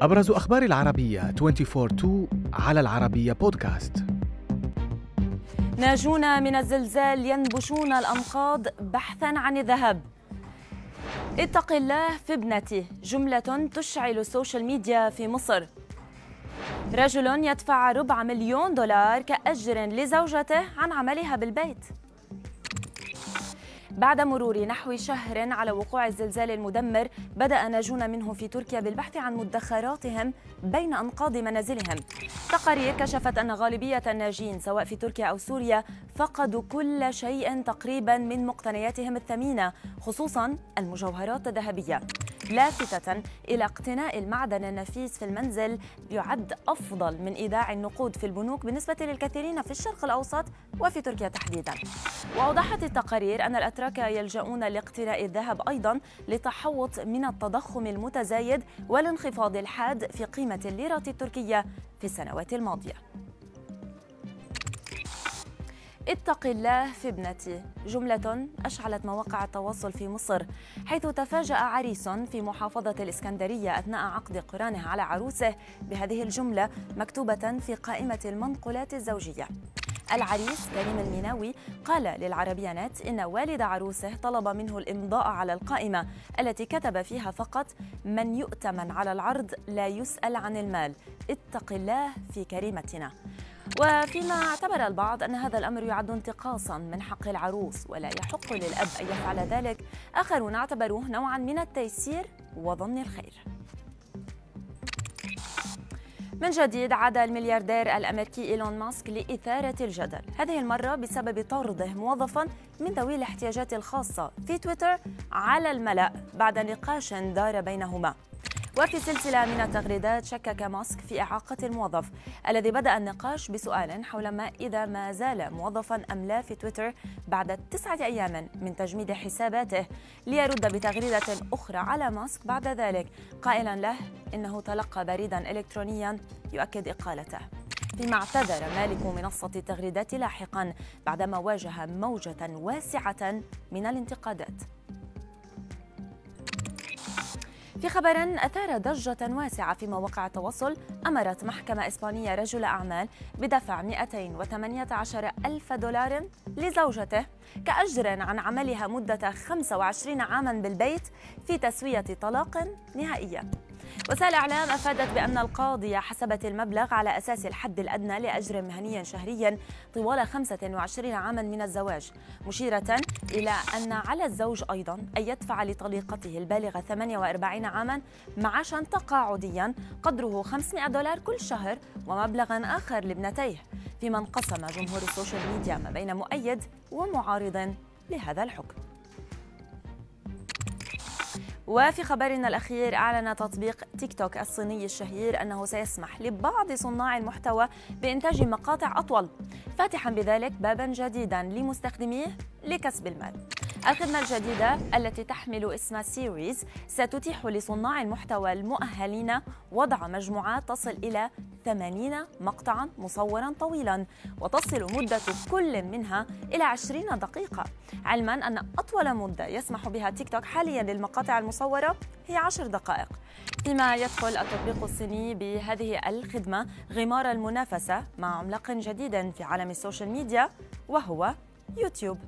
أبرز أخبار العربية 24-2 على العربية بودكاست ناجون من الزلزال ينبشون الأنقاض بحثا عن الذهب. اتق الله في ابنتي جملة تشعل ال social media في مصر. رجل يدفع ربع مليون دولار كأجر لزوجته عن عملها بالبيت. بعد مرور نحو شهر على وقوع الزلزال المدمر بدأ ناجون منه في تركيا بالبحث عن مدخراتهم بين أنقاض منازلهم. تقارير كشفت أن غالبية الناجين سواء في تركيا أو سوريا فقدوا كل شيء تقريبا من مقتنياتهم الثمينة خصوصا المجوهرات الذهبية. لافتة إلى اقتناء المعدن النفيس في المنزل يعد أفضل من إيداع النقود في البنوك بالنسبة للكثيرين في الشرق الأوسط وفي تركيا تحديدا. وأوضحت التقارير أن الأتراك يلجؤون لاقتناء الذهب أيضا لتحوط من التضخم المتزايد والانخفاض الحاد في قيمة الليرة التركية في السنوات الماضية. اتق الله في ابنتي. جملة أشعلت مواقع التواصل في مصر حيث تفاجأ عريس في محافظة الإسكندرية أثناء عقد قرانه على عروسه بهذه الجملة مكتوبة في قائمة المنقولات الزوجية. العريس كريم الميناوي قال للعربية نت إن والد عروسه طلب منه الإمضاء على القائمة التي كتب فيها فقط من يؤتمن على العرض لا يسأل عن المال اتق الله في كريمتنا وفيما اعتبر البعض أن هذا الأمر يعد انتقاصا من حق العروس ولا يحق للأب أن يفعل ذلك آخرون اعتبروه نوعا من التيسير وظن الخير من جديد عاد الملياردير الأمريكي إيلون ماسك لإثارة الجدل، هذه المرة بسبب طرده موظفا من ذوي الاحتياجات الخاصة في تويتر على الملأ بعد نقاش دار بينهما. وفي سلسلة من التغريدات شكك ماسك في إعاقة الموظف الذي بدأ النقاش بسؤال حول ما إذا ما زال موظفا أم لا في تويتر بعد تسعة أيام من تجميد حساباته. ليرد بتغريدة أخرى على ماسك بعد ذلك. قائلا له إنه تلقى بريدا إلكترونيا يؤكد إقالته. فيما اعتذر مالك منصة التغريدات لاحقا بعدما واجه موجة واسعة من الانتقادات. في خبر أثار ضجة واسعة في مواقع التواصل أمرت محكمة إسبانية رجل أعمال بدفع 218 ألف دولار لزوجته كأجر عن عملها مدة 25 عاما بالبيت في تسوية طلاق نهائية. وسائل الإعلام أفادت بأن القاضية حسبت المبلغ على أساس الحد الأدنى لأجر مهني شهريا طوال 25 عاما من الزواج مشيرة إلى أن على الزوج أيضا أن يدفع لطليقته البالغة 48 عاما معاشا تقاعديا قدره 500 دولار كل شهر ومبلغا آخر لابنتيه فيما انقسم جمهور السوشيال ميديا ما بين مؤيد ومعارض لهذا الحكم. وفي خبرنا الأخير أعلن تطبيق تيك توك الصيني الشهير أنه سيسمح لبعض صناع المحتوى بإنتاج مقاطع أطول. فاتحا بذلك بابا جديدا لمستخدميه لكسب المال. الخدمة الجديدة التي تحمل اسم سيريز ستتيح لصناع المحتوى المؤهلين وضع مجموعات تصل إلى 80 مقطعا مصورا طويلا وتصل مدة كل منها إلى 20 دقيقة. علما أن أطول مدة يسمح بها تيك توك حاليا للمقاطع المصورة هي 10 دقائق. فيما يدخل التطبيق الصيني بهذه الخدمة غمار المنافسة مع عملاق جديد في عالم ال social media وهو يوتيوب.